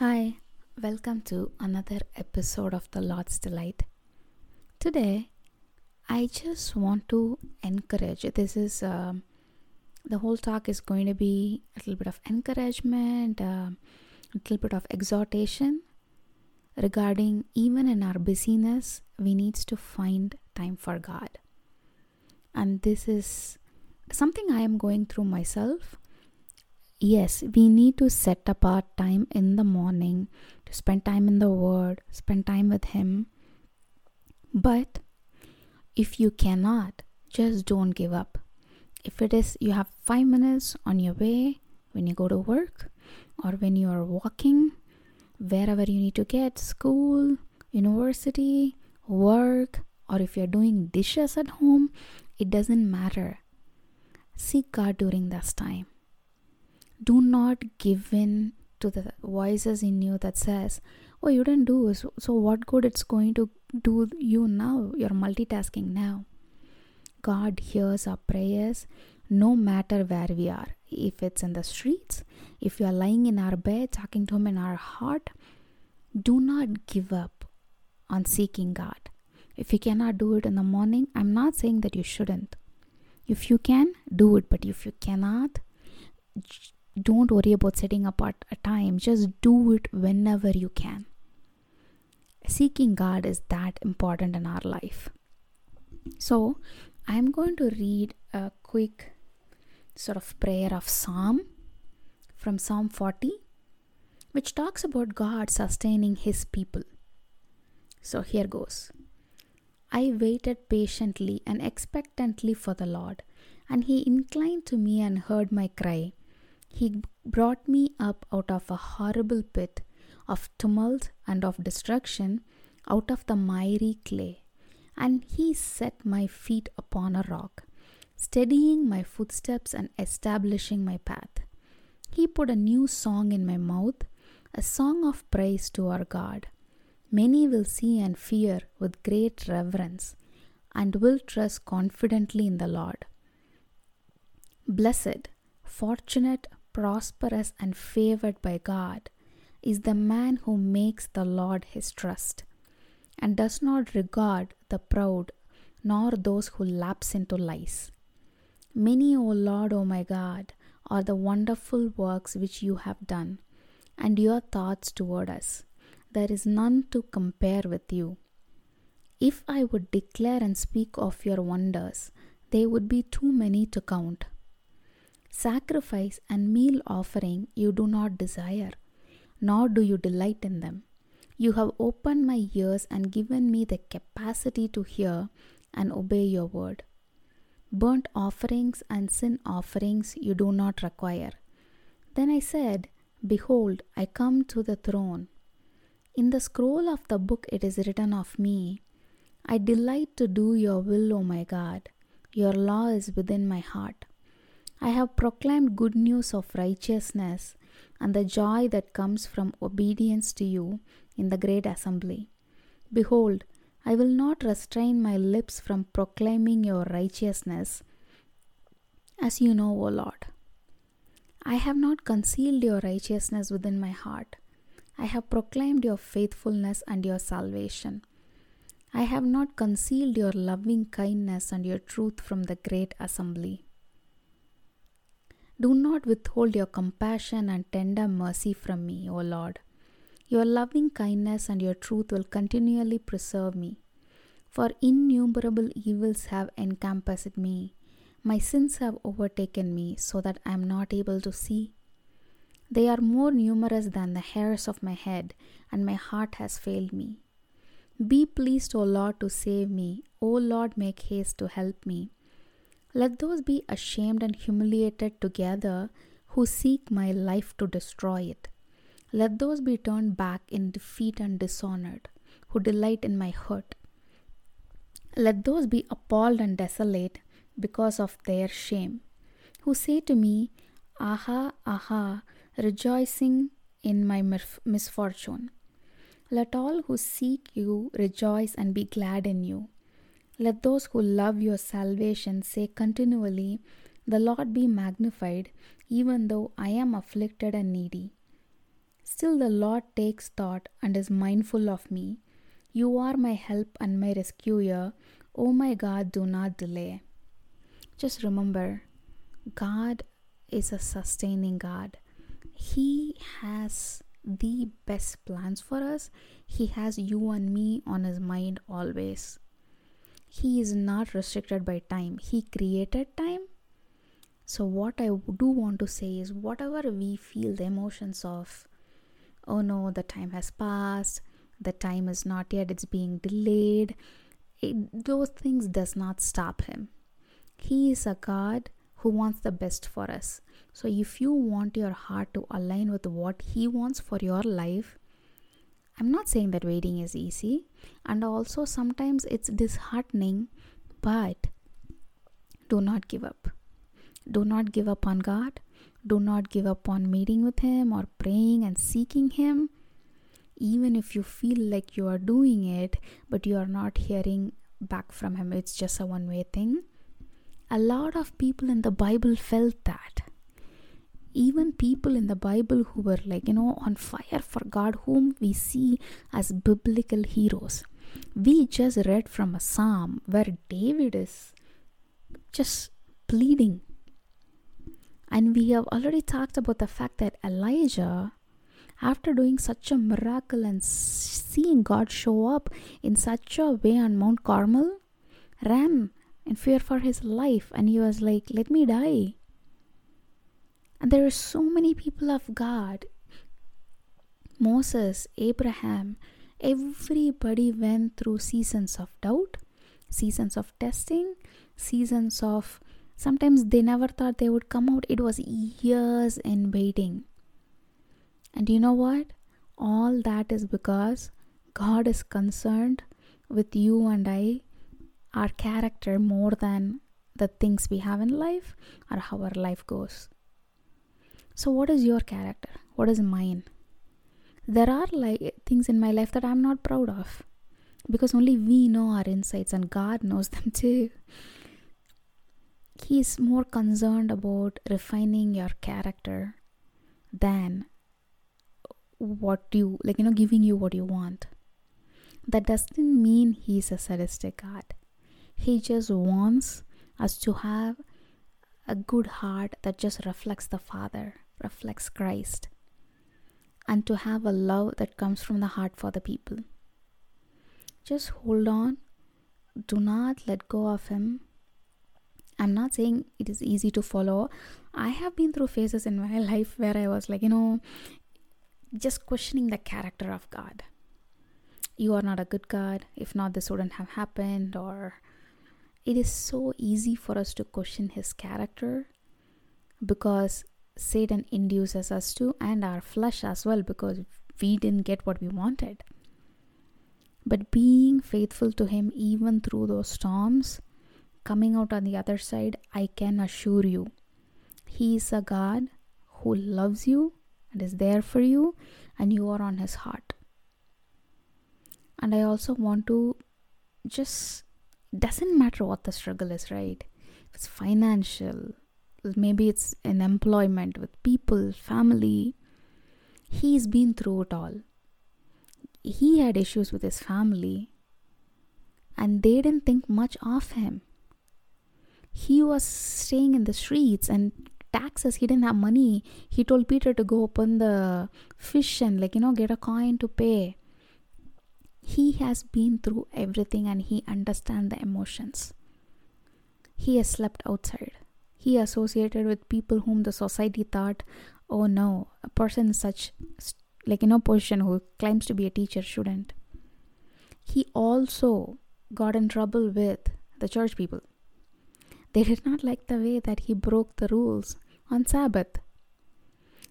Hi, welcome to another episode of The Lord's Delight. Today, I just want to encourage. This is um, the whole talk is going to be a little bit of encouragement, uh, a little bit of exhortation regarding even in our busyness, we need to find time for God. And this is something I am going through myself yes, we need to set apart time in the morning to spend time in the Word, spend time with Him. But if you cannot, just don't give up. If it is you have five minutes on your way when you go to work or when you are walking, wherever you need to get school, university, work, or if you're doing dishes at home, it doesn't matter. Seek God during this time do not give in to the voices in you that says oh you didn't do so, so what good it's going to do you now? You're multitasking now god hears our prayers no matter where we are. If it's in the streets if you are lying in our bed talking to him in our heart do not give up on seeking god. If you cannot do it in the morning i'm not saying that you shouldn't. If you can do it. But if you cannot don't worry about setting apart a time. Just do it whenever you can. Seeking god is that important in our life. So i'm going to read a quick sort of prayer of psalm from psalm 40 which talks about god sustaining his people. So here goes. I waited patiently and expectantly for the lord and he inclined to me and heard my cry he brought me up out of a horrible pit of tumult and of destruction, out of the miry clay, and he set my feet upon a rock, steadying my footsteps and establishing my path. He put a new song in my mouth, a song of praise to our God. Many will see and fear with great reverence, and will trust confidently in the Lord. Blessed, fortunate, prosperous and favored by God is the man who makes the Lord his trust and does not regard the proud nor those who lapse into lies. Many, O Lord, O my God, are the wonderful works which you have done, and your thoughts toward us. There is none to compare with you. If I would declare and speak of your wonders, they would be too many to count. Sacrifice and meal offering you do not desire, nor do you delight in them. You have opened my ears and given me the capacity to hear and obey your word. Burnt offerings and sin offerings you do not require. Then I said, Behold, I come to the throne. In the scroll of the book it is written of me, I delight to do your will, O my God. Your law is within my heart. I have proclaimed good news of righteousness and the joy that comes from obedience to you in the great assembly. Behold, I will not restrain my lips from proclaiming your righteousness, as you know, O Lord. I have not concealed your righteousness within my heart. I have proclaimed your faithfulness and your salvation. I have not concealed your loving kindness and your truth from the great assembly. Do not withhold your compassion and tender mercy from me, O Lord. Your loving kindness and your truth will continually preserve me. For innumerable evils have encompassed me. My sins have overtaken me so that I am not able to see. They are more numerous than the hairs of my head, and my heart has failed me. Be pleased, O Lord, to save me. O Lord, make haste to help me. Let those be ashamed and humiliated together who seek my life to destroy it. Let those be turned back in defeat and dishonored, who delight in my hurt. Let those be appalled and desolate because of their shame, who say to me, Aha, aha, rejoicing in my misfortune. Let all who seek you rejoice and be glad in you. Let those who love your salvation say continually, The Lord be magnified, even though I am afflicted and needy. Still, the Lord takes thought and is mindful of me. You are my help and my rescuer. Oh my God, do not delay. Just remember, God is a sustaining God. He has the best plans for us. He has you and me on His mind always. He is not restricted by time. He created time. So, what I do want to say is whatever we feel the emotions of, oh no, the time has passed, the time is not yet, it's being delayed, it, those things does not stop Him. He is a God who wants the best for us. So, if you want your heart to align with what He wants for your life, I'm not saying that waiting is easy, and also sometimes it's disheartening, but do not give up. Do not give up on God. Do not give up on meeting with Him or praying and seeking Him. Even if you feel like you are doing it, but you are not hearing back from Him, it's just a one way thing a lot of people in the Bible felt that. Even people in the Bible who were like, you know, on fire for God, whom we see as biblical heroes. We just read from a psalm where David is just pleading. And we have already talked about the fact that Elijah, after doing such a miracle and seeing God show up in such a way on Mount Carmel, ran in fear for his life and he was like let me die and there are so many people of god. Moses abraham everybody went through seasons of doubt seasons of testing seasons of sometimes they never thought they would come out. It was years in waiting. And you know what? All that is because god is concerned with you and i our character more than the things we have in life or how our life goes. So, what is your character? What is mine? There are like things in my life that I'm not proud of because only we know our insights and God knows them too. He is more concerned about refining your character than what you like, you know, giving you what you want. That doesn't mean he's a sadistic God. He just wants us to have a good heart that just reflects the Father, reflects Christ, and to have a love that comes from the heart for the people. Just hold on. Do not let go of Him. I'm not saying it is easy to follow. I have been through phases in my life where I was like, you know, just questioning the character of God. You are not a good God. If not, this wouldn't have happened, or it is so easy for us to question his character because Satan induces us to, and our flesh as well, because we didn't get what we wanted. But being faithful to him, even through those storms, coming out on the other side, I can assure you, he is a God who loves you and is there for you, and you are on his heart. And I also want to just doesn't matter what the struggle is, right? If it's financial, maybe it's in employment with people, family. He's been through it all. He had issues with his family, and they didn't think much of him. He was staying in the streets and taxes, he didn't have money. He told Peter to go open the fish and, like, you know, get a coin to pay he has been through everything and he understands the emotions. He has slept outside. He associated with people whom the society thought, oh no, a person such like in a position who claims to be a teacher shouldn't. He also got in trouble with the church people. They did not like the way that he broke the rules on Sabbath.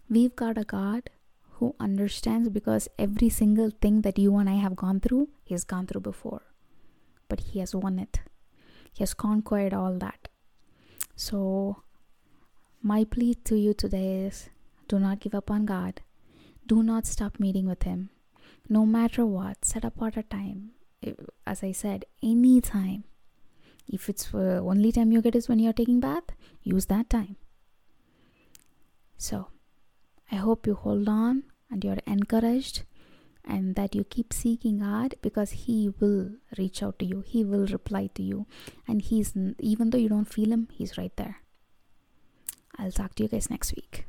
We've got a God who understands because every single thing that you and I have gone through, he has gone through before. But he has won it, he has conquered all that. So, my plea to you today is do not give up on God, do not stop meeting with Him. No matter what, set apart a time. As I said, any time. If it's the only time you get is when you're taking bath, use that time. So, I hope you hold on and you're encouraged and that you keep seeking God because He will reach out to you, He will reply to you, and He's even though you don't feel Him, He's right there. I'll talk to you guys next week.